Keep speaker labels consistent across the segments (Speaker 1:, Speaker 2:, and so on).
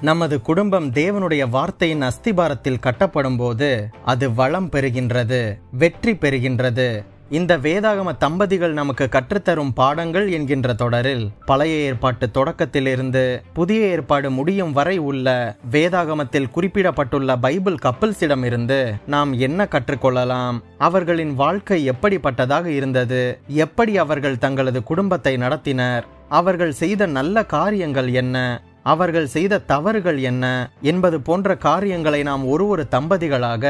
Speaker 1: நமது குடும்பம் தேவனுடைய வார்த்தையின் அஸ்திபாரத்தில் கட்டப்படும்போது அது வளம் பெறுகின்றது வெற்றி பெறுகின்றது. இந்த வேதாகம தம்பதிகள் நமக்கு கற்றுத்தரும் பாடங்கள் என்கின்ற தொடரில் பழைய ஏற்பாட்டு தொடக்கத்திலிருந்து புதிய ஏற்பாடு முடியும் வரை உள்ள வேதாகமத்தில் குறிப்பிடப்பட்டுள்ள பைபிள் கப்பல்ஸிடமிருந்து நாம் என்ன கற்றுக்கொள்ளலாம்? அவர்களின் வாழ்க்கை எப்படிப்பட்டதாக இருந்தது? எப்படி அவர்கள் தங்களது குடும்பத்தை நடத்தினர்? அவர்கள் செய்த நல்ல காரியங்கள் என்ன? அவர்கள் செய்த தவறுகள் என்ன என்பது போன்ற காரியங்களை நாம் ஒரு ஒரு தம்பதிகளாக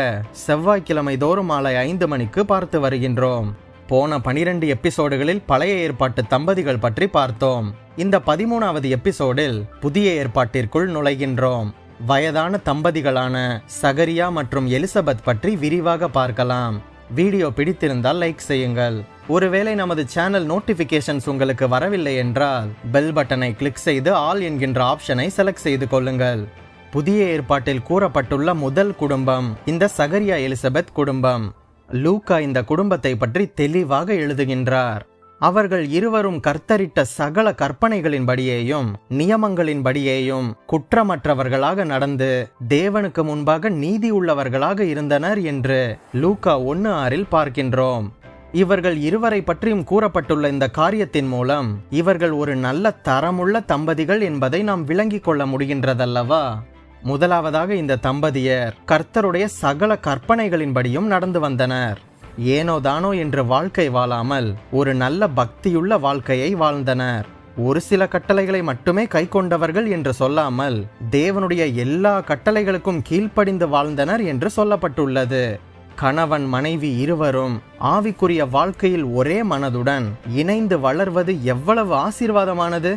Speaker 1: செவ்வாய்க்கிழமை தோறும் மாலை ஐந்து மணிக்கு பார்த்து வருகின்றோம். போன பனிரெண்டு எபிசோடுகளில் பழைய ஏற்பாட்டு தம்பதிகள் பற்றி பார்த்தோம். இந்த பதிமூணாவது எபிசோடில் புதிய ஏற்பாட்டிற்குள் நுழைகின்றோம். வயதான தம்பதிகளான சகரியா மற்றும் எலிசபெத் பற்றி விரிவாக பார்க்கலாம். வீடியோ பிடித்திருந்தால் லைக் செய்யுங்கள். ஒருவேளை நமது சேனல் நோட்டிபிகேஷன்ஸ் உங்களுக்கு வரவில்லை என்றால் பெல் பட்டனை கிளிக் செய்து ஆல் என்கின்ற ஆப்ஷனை செலக்ட் செய்து கொள்ளுங்கள். புதிய ஏற்பாட்டில் கூறப்பட்டுள்ள முதல் குடும்பம் இந்த சகரியா எலிசபெத் குடும்பம். லூக்கா இந்த குடும்பத்தை பற்றி தெளிவாக எழுதுகின்றார். அவர்கள் இருவரும் கர்த்தரிட்ட சகல கற்பனைகளின்படியேயும் நியமங்களின்படியேயும் குற்றமற்றவர்களாக நடந்து தேவனுக்கு முன்பாக நீதி உள்ளவர்களாக இருந்தனர் என்று லூக்கா ஒன்னு ஆறில் பார்க்கின்றோம். இவர்கள் இருவரை பற்றியும் கூறப்பட்டுள்ள இந்த காரியத்தின் மூலம் இவர்கள் ஒரு நல்ல தரமுள்ள தம்பதிகள் என்பதை நாம் விளங்கிக் கொள்ள முடிகின்றதல்லவா? முதலாவதாக இந்த தம்பதியர் கர்த்தருடைய சகல கற்பனைகளின்படியும் நடந்து வந்தனர். ஏனோ தானோ என்று வாழ்க்கை வாழாமல் ஒரு நல்ல பக்தியுள்ள வாழ்க்கையை வாழ்ந்தனர். ஒரு சில கட்டளைகளை மட்டுமே கை கொண்டவர்கள் என்று சொல்லாமல் தேவனுடைய எல்லா கட்டளைகளுக்கும் கீழ்ப்படிந்து வாழ்ந்தனர் என்று சொல்லப்பட்டுள்ளது. கணவன் மனைவி இருவரும் ஆவிக்குரிய வாழ்க்கையில் ஒரே மனதுடன் இணைந்து வளர்வது எவ்வளவு ஆசீர்வாதமானது!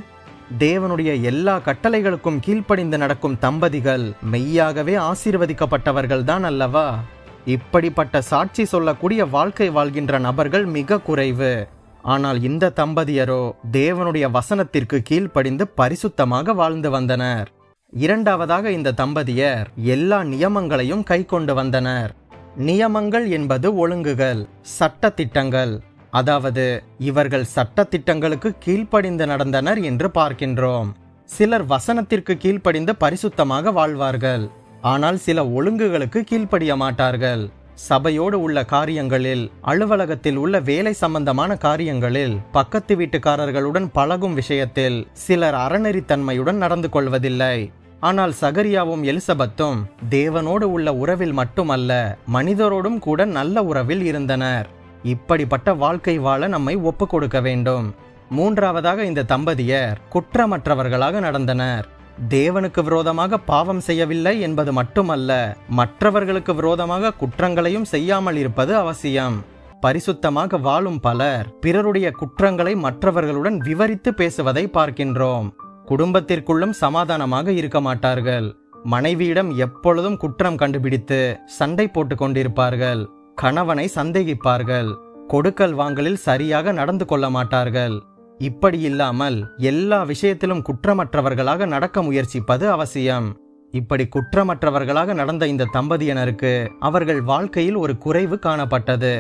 Speaker 1: தேவனுடைய எல்லா கட்டளைகளுக்கும் கீழ்ப்படிந்து நடக்கும் தம்பதிகள் மெய்யாகவே ஆசீர்வதிக்கப்பட்டவர்கள்தான் அல்லவா? இப்படிப்பட்ட சாட்சி சொல்லக்கூடிய வாழ்க்கை வாழ்கின்ற நபர்கள் மிக குறைவு. ஆனால் இந்த தம்பதியரோ தேவனுடைய வசனத்திற்கு கீழ்ப்படிந்து பரிசுத்தமாக வாழ்ந்து வந்தனர். இரண்டாவதாக இந்த தம்பதியர் எல்லா நியமங்களையும் கை கொண்டு வந்தனர். நியமங்கள் என்பது ஒழுங்குகள் சட்ட திட்டங்கள் அதாவது இவர்கள் சட்ட திட்டங்களுக்கு கீழ்ப்படிந்து நடந்தனர் என்று பார்க்கின்றோம். சிலர் வசனத்திற்கு கீழ்ப்படிந்து பரிசுத்தமாக வாழ்வார்கள். ஆனால் சில ஒழுங்குகளுக்கு கீழ்ப்படிய மாட்டார்கள். சபையோடு உள்ள காரியங்களில் அலுவலகத்தில் உள்ள வேலை சம்பந்தமான காரியங்களில் பக்கத்து வீட்டுக்காரர்களுடன் பழகும் விஷயத்தில் சிலர் அறநெறித்தன்மையுடன் நடந்து கொள்வதில்லை. ஆனால் சகரியாவும் எலிசபெத்தும் தேவனோடு உள்ள உறவில் மட்டுமல்ல மனிதரோடும் கூட நல்ல உறவில் இருந்தனர். இப்படிப்பட்ட வாழ்க்கை வாழ நம்மை ஒப்பு கொடுக்க வேண்டும். மூன்றாவதாக இந்த தம்பதியர் குற்றமற்றவர்களாக நடந்தனர். தேவனுக்கு விரோதமாக பாவம் செய்யவில்லை என்பது மட்டுமல்ல மற்றவர்களுக்கு விரோதமாக குற்றங்களையும் செய்யாமல் இருப்பது அவசியம். பரிசுத்தமாக வாழும் பலர் பிறருடைய குற்றங்களை மற்றவர்களுடன் விவரித்து பேசுவதை பார்க்கின்றோம். குடும்பத்திற்குள்ளும் சமாதானமாக இருக்க மாட்டார்கள். மனைவியிடம் எப்பொழுதும் குற்றம் கண்டுபிடித்து சண்டை போட்டுக் கொண்டிருப்பார்கள். கணவனை சந்தேகிப்பார்கள். கொடுக்கல் வாங்கலில் சரியாக நடந்து கொள்ள மாட்டார்கள். இப்படி இல்லாமல் எல்லா விஷயத்திலும் குற்றமற்றவர்களாக நடக்க முயற்சிப்பது அவசியம். இப்படி குற்றமற்றவர்களாக நடந்த இந்த தம்பதியினருக்கு அவர்கள் வாழ்க்கையில் ஒரு குறைவு காணப்பட்டது.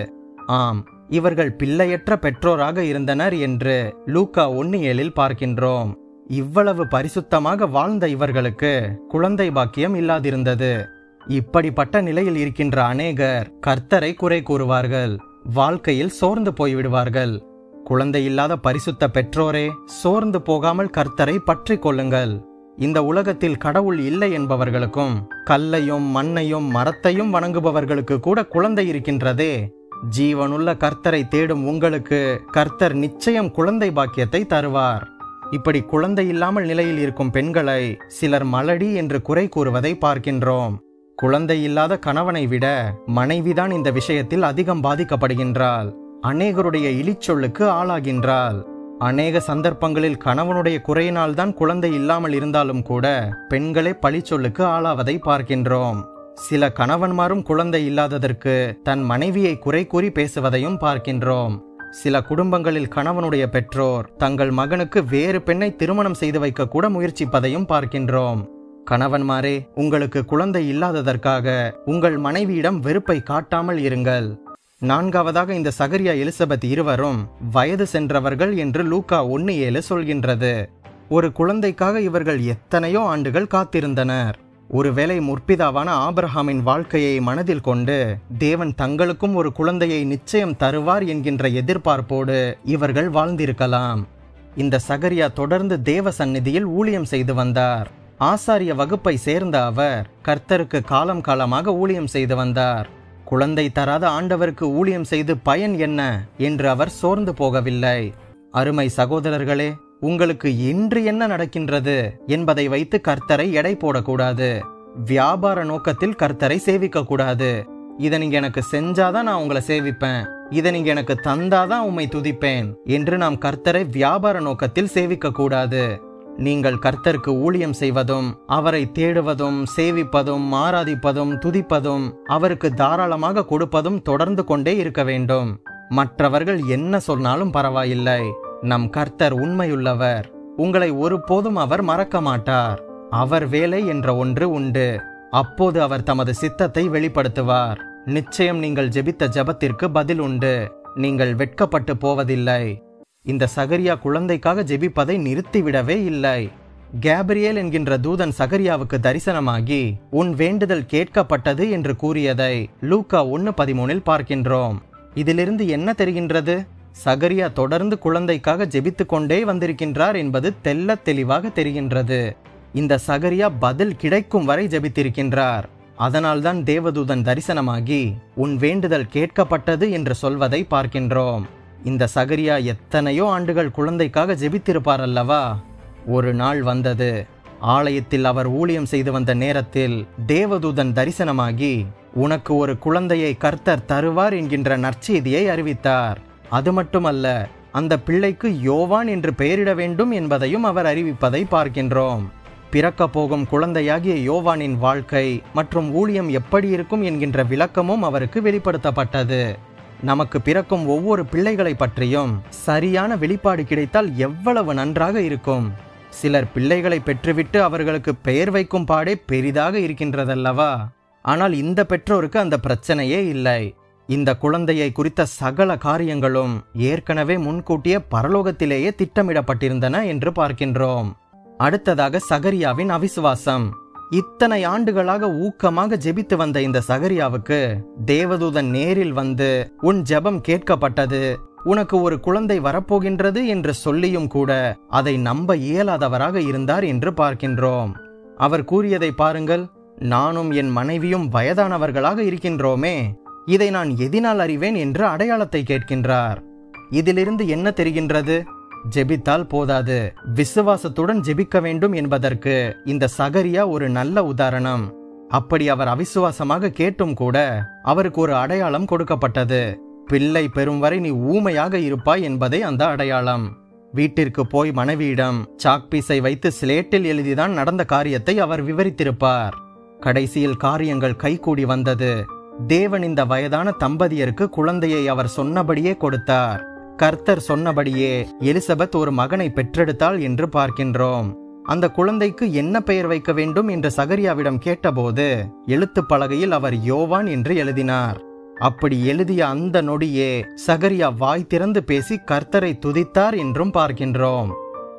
Speaker 1: ஆம் இவர்கள் பிள்ளையற்ற பெற்றோராக இருந்தனர் என்று லூக்கா ஒன்னு ஏழில் பார்க்கின்றோம். இவ்வளவு பரிசுத்தமாக வாழ்ந்த இவர்களுக்கு குழந்தை பாக்கியம் இல்லாதிருந்தது. இப்படிப்பட்ட நிலையில் இருக்கின்ற அநேகர் கர்த்தரை குறை கூறுவார்கள் வாழ்க்கையில் சோர்ந்து போய்விடுவார்கள். குழந்தை இல்லாத பரிசுத்த பெற்றோரே சோர்ந்து போகாமல் கர்த்தரை பற்றி கொள்ளுங்கள். இந்த உலகத்தில் கடவுள் இல்லை என்பவர்களுக்கும் கல்லையும் மண்ணையும் மரத்தையும் வணங்குபவர்களுக்கு கூட குழந்தை இருக்கின்றதே. ஜீவனுள்ள கர்த்தரை தேடும் உங்களுக்கு கர்த்தர் நிச்சயம் குழந்தை பாக்கியத்தை தருவார். இப்படி குழந்தை இல்லாமல் நிலையில் இருக்கும் பெண்களை சிலர் மலடி என்று குறை கூறுவதை பார்க்கின்றோம். குழந்தை இல்லாத கணவனை விட மனைவிதான் இந்த விஷயத்தில் அதிகம் பாதிக்கப்படுகின்றாள். அநேகருடைய இழிச்சொல்லுக்கு ஆளாகின்றாள். அநேக சந்தர்ப்பங்களில் கணவனுடைய குறையினால்தான் குழந்தை இல்லாமல் இருந்தாலும் கூட பெண்களே பழிச்சொல்லுக்கு ஆளாவதை பார்க்கின்றோம். சில கணவன்மாரும் குழந்தை இல்லாததற்கு தன் மனைவியை குறை கூறி பேசுவதையும் பார்க்கின்றோம். சில குடும்பங்களில் கணவனுடைய பெற்றோர் தங்கள் மகனுக்கு வேறு பெண்ணை திருமணம் செய்து வைக்க கூட முயற்சிப்பதையும் பார்க்கின்றோம். கணவன்மாரே உங்களுக்கு குழந்தை இல்லாததற்காக உங்கள் மனைவியிடம் வெறுப்பை காட்டாமல் இருங்கள். நான்காவதாக இந்த சகரியா எலிசபெத் இருவரும் வயது சென்றவர்கள் என்று லூக்கா ஒன்னு ஏழு சொல்கின்றது. ஒரு குழந்தைக்காக இவர்கள் எத்தனையோ ஆண்டுகள் காத்திருந்தனர். ஒருவேளை முற்பிதாவான ஆபிரஹாமின் வாழ்க்கையை மனதில் கொண்டு தேவன் தங்களுக்கும் ஒரு குழந்தையை நிச்சயம் தருவார் என்கின்ற எதிர்பார்ப்போடு இவர்கள் வாழ்ந்திருக்கலாம். இந்த சகரியா தொடர்ந்து தேவ சந்நிதியில் ஊழியம் செய்து வந்தார். ஆசாரிய வகுப்பை சேர்ந்த அவர் கர்த்தருக்கு காலம் காலமாக ஊழியம் செய்து வந்தார். குழந்தை தராத ஆண்டவருக்கு ஊழியம் செய்து பயன் என்ன என்று அவர் சோர்ந்து போகவில்லை. அருமை சகோதரர்களே உங்களுக்கு இன்று என்ன நடக்கின்றது என்பதை வைத்து கர்த்தரை எடை போடக்கூடாது. வியாபார நோக்கத்தில் கர்த்தரை சேவிக்க கூடாது இதை நீங்க எனக்கு செஞ்சாதான் நான் உங்களை சேவிப்பேன். இதை நீங்க எனக்கு தந்தாதான் உம்மை துதிப்பேன் என்று நாம் கர்த்தரை வியாபார நோக்கத்தில் சேவிக்க கூடாது நீங்கள் கர்த்தருக்கு ஊழியம் செய்வதும் அவரை தேடுவதும் சேவிப்பதும் ஆராதிப்பதும் துதிப்பதும் அவருக்கு தாராளமாக கொடுப்பதும் தொடர்ந்து கொண்டே இருக்க வேண்டும். மற்றவர்கள் என்ன சொன்னாலும் பரவாயில்லை. நம் கர்த்தர் உண்மையுள்ளவர். உங்களை ஒருபோதும் அவர் மறக்க மாட்டார். அவர் வேலை என்ற ஒன்று உண்டு. அப்போது அவர் தமது சித்தத்தை வெளிப்படுத்துவார். நிச்சயம் நீங்கள் ஜெபித்த ஜெபத்திற்கு பதில் உண்டு. நீங்கள் வெட்கப்பட்டு போவதில்லை. இந்த சகரியா குழந்தைக்காக ஜெபிப்பதை நிறுத்திவிடவே இல்லை. கேப்ரியேல் என்கின்ற தூதன் சகரியாவுக்கு தரிசனமாகி உன் வேண்டுதல் கேட்கப்பட்டது என்று கூறியதை லூக்கா ஒன்னு பதிமூனில் பார்க்கின்றோம். இதிலிருந்து என்ன தெரிகின்றது? சகரியா தொடர்ந்து குழந்தைக்காக ஜெபித்து கொண்டே வந்திருக்கின்றார் என்பது தெல்ல தெளிவாக தெரிகின்றது. இந்த சகரியா பதில் கிடைக்கும் வரை ஜெபித்திருக்கின்றார். அதனால்தான் தேவதூதன் தரிசனமாகி உன் வேண்டுதல் கேட்கப்பட்டது என்று சொல்வதை பார்க்கின்றோம். இந்த சகரியா எத்தனையோ ஆண்டுகள் குழந்தைக்காக ஜெபித்திருப்பார் அல்லவா ஒரு நாள் வந்தது. ஆலயத்தில் அவர் ஊழியம் செய்து வந்த நேரத்தில் தேவதூதன் தரிசனமாகி உனக்கு ஒரு குழந்தையை கர்த்தர் தருவார் என்கின்ற நற்செய்தியை அறிவித்தார். அது மட்டுமல்ல அந்த பிள்ளைக்கு யோவான் என்று பெயரிட வேண்டும் என்பதையும் அவர் அறிவிப்பதை பார்க்கின்றோம். பிறக்க போகும் குழந்தையாகிய யோவானின் வாழ்க்கை மற்றும் ஊழியம் எப்படி இருக்கும் என்கின்ற விளக்கமும் அவருக்கு வெளிப்படுத்தப்பட்டது. நமக்கு பிறக்கும் ஒவ்வொரு பிள்ளைகளை பற்றியும் சரியான வெளிப்பாடு கிடைத்தால் எவ்வளவு நன்றாக இருக்கும். சிலர் பிள்ளைகளை பெற்றுவிட்டு அவர்களுக்கு பெயர் வைக்கும் பாடே பெரிதாக இருக்கின்றதல்லவா? ஆனால் இந்த பெற்றோருக்கு அந்த பிரச்சனையே இல்லை. இந்த குழந்தையை குறித்த சகல காரியங்களும் ஏற்கனவே முன்கூட்டியே பரலோகத்திலேயே திட்டமிடப்பட்டிருந்தன என்று பார்க்கின்றோம். அடுத்ததாக சகரியாவின் அவிசுவாசம். இத்தனை ஆண்டுகளாக ஊக்கமாக ஜெபித்து வந்த இந்த சகரியாவுக்கு தேவதூதன் நேரில் வந்து உன் ஜெபம் கேட்கப்பட்டது. உனக்கு ஒரு குழந்தை வரப்போகின்றது என்று சொல்லியும் கூட அதை நம்ப இயலாதவராக இருந்தார் என்று பார்க்கின்றோம். அவர் கூறியதை பாருங்கள் நானும் என் மனைவியும் வயதானவர்களாக இருக்கின்றோமே. இதை நான் எதினால் அறிவேன் என்று அடையாளத்தை கேட்கின்றார். இதிலிருந்து என்ன தெரிகின்றது? ஜெபித்தால் போதாது. விசுவாசத்துடன் ஜெபிக்க வேண்டும் என்பதற்கு இந்த சகரியா ஒரு நல்ல உதாரணம். அப்படி அவர் அவிசுவாசமாக கேட்டும் கூட அவருக்கு ஒரு அடையாளம் கொடுக்கப்பட்டது. பிள்ளை பெறும் வரை நீ ஊமையாக இருப்பாய் என்பதே அந்த அடையாளம். வீட்டிற்கு போய் மனைவியிடம் சாக்பீஸை வைத்து ஸ்லேட்டில் எழுதிதான் நடந்த காரியத்தை அவர் விவரித்திருப்பார். கடைசியில் காரியங்கள் கைகூடி வந்தது. தேவன் இந்த வயதான தம்பதியருக்கு குழந்தையை அவர் சொன்னபடியே கொடுத்தார். கர்த்தர் சொன்னபடியே எலிசபெத் ஒரு மகனை பெற்றெடுத்தாள் என்று பார்க்கின்றோம். அந்த குழந்தைக்கு என்ன பெயர் வைக்க வேண்டும் என்று சகரியாவிடம் கேட்டபோது எழுத்துப் பலகையில் அவர் யோவான் என்று எழுதினார். அப்படி எழுதிய அந்த நொடியே சகரியா வாய் திறந்து பேசி கர்த்தரை துதித்தார் என்றும் பார்க்கின்றோம்.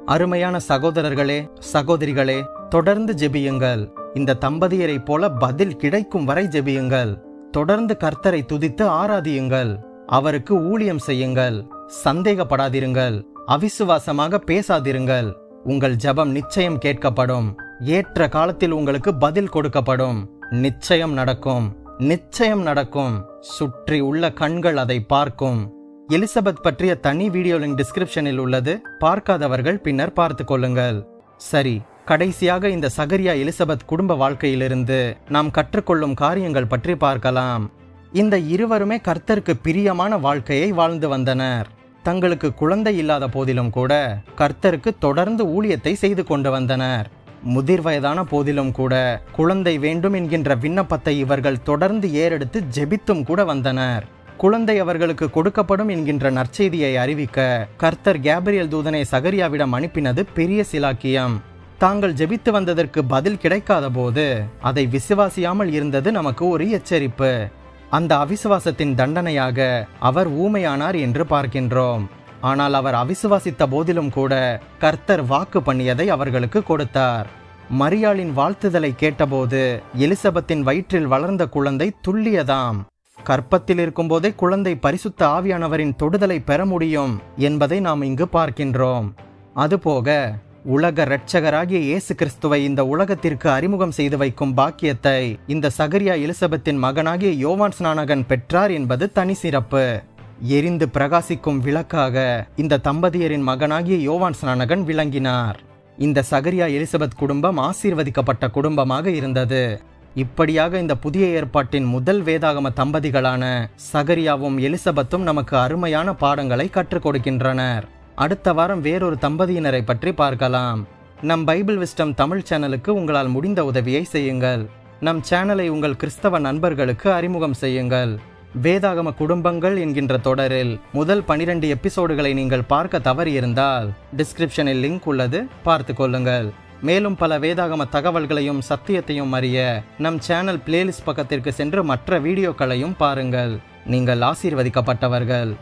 Speaker 1: அருமையான சகோதரர்களே சகோதரிகளே தொடர்ந்து ஜெபியுங்கள். இந்த தம்பதியரைப் போல பதில் கிடைக்கும் வரை ஜெபியுங்கள். தொடர்ந்து கர்த்தரை துதித்து ஆராதியுங்கள். அவருக்கு ஊழியம் செய்யுங்கள். சந்தேகப்படாதிருங்கள் அவிசுவாசமாக பேசாதிருங்கள். உங்கள் ஜெபம் நிச்சயம் கேட்கப்படும். ஏற்ற காலத்தில் உங்களுக்கு பதில் கொடுக்கப்படும். நிச்சயம் நடக்கும். நிச்சயம் நடக்கும். சுற்றி உள்ள கண்கள் அதை பார்க்கும். எலிசபெத் பற்றிய தனி வீடியோ லிங்க் டிஸ்கிரிப்ஷனில் உள்ளது. பார்க்காதவர்கள் பின்னர் பார்த்து கொள்ளுங்கள். சரி கடைசியாக இந்த சகரியா எலிசபெத் குடும்ப வாழ்க்கையிலிருந்து நாம் கற்றுக்கொள்ளும் காரியங்கள் பற்றி பார்க்கலாம். இந்த இருவருமே கர்த்தருக்கு பிரியமான வாழ்க்கையை வாழ்ந்து வந்தனர். தங்களுக்கு குழந்தை இல்லாத போதிலும் கூட கர்த்தருக்கு தொடர்ந்து ஊழியத்தை செய்து கொண்டு வந்தனர். முதிர் வயதான போதிலும் கூட குழந்தை வேண்டும் என்கின்ற விண்ணப்பத்தை இவர்கள் தொடர்ந்து ஏறெடுத்து ஜெபித்தும் கூட வந்தனர். குழந்தை அவர்களுக்கு கொடுக்கப்படும் என்கின்ற நற்செய்தியை அறிவிக்க கர்த்தர் கேப்ரியல் தூதனை சகரியாவிடம் அனுப்பினது பெரிய சிலாக்கியம். தாங்கள் ஜெபித்து வந்ததற்கு பதில் கிடைக்காத போது அதை விசுவாசியாமல் இருந்தது நமக்கு ஒரு எச்சரிப்பு. அந்த அவிசுவாசத்தின் தண்டனையாக அவர் ஊமையானார் என்று பார்க்கின்றோம். ஆனால் அவர் அவிசுவாசித்த போதிலும் கூட கர்த்தர் வாக்கு பண்ணியதை அவர்களுக்கு கொடுத்தார். மரியாளின் வாழ்த்துதலை கேட்டபோது எலிசபெத்தின் வயிற்றில் வளர்ந்த குழந்தை துல்லியதாம் கற்பத்தில் இருக்கும்போதே குழந்தை பரிசுத்த ஆவியானவரின் தொடுதலை பெற முடியும் என்பதை நாம் இங்கு பார்க்கின்றோம். அதுபோக உலக இரட்சகராகிய இயேசு கிறிஸ்துவை இந்த உலகத்திற்கு அறிமுகம் செய்து வைக்கும் பாக்கியத்தை இந்த சகரியா எலிசபெத்தின் மகனாகிய யோவான் ஸ்நானகன் பெற்றார் என்பது தனி சிறப்பு. எரிந்து பிரகாசிக்கும் விளக்காக இந்த தம்பதியரின் மகனாகிய யோவான் ஸ்நானகன் விளங்கினார். இந்த சகரியா எலிசபெத் குடும்பம் ஆசீர்வதிக்கப்பட்ட குடும்பமாக இருந்தது. இப்படியாக இந்த புதிய ஏற்பாட்டின் முதல் வேதாகம தம்பதிகளான சகரியாவும் எலிசபெத்தும் நமக்கு அருமையான பாடங்களை கற்றுக் கொடுக்கின்றனர். அடுத்த வாரம் வேறொரு தம்பதியினரை பற்றி பார்க்கலாம். நம் பைபிள் விஸ்டம் தமிழ் சேனலுக்கு உங்களால் முடிந்த உதவியை செய்யுங்கள். நம் சேனலை உங்கள் கிறிஸ்தவ நண்பர்களுக்கு அறிமுகம் செய்யுங்கள். வேதாகம குடும்பங்கள் என்கின்ற தொடரில் முதல் பனிரெண்டு எபிசோடுகளை நீங்கள் பார்க்க தவறியிருந்தால் டிஸ்கிரிப்ஷனில் லிங்க் உள்ளது பார்த்து கொள்ளுங்கள். மேலும் பல வேதாகம தகவல்களையும் சத்தியத்தையும் அறிய நம் சேனல் பிளேலிஸ்ட் பக்கத்திற்கு சென்று மற்ற வீடியோக்களையும் பாருங்கள். நீங்கள் ஆசீர்வதிக்கப்பட்டவர்கள்.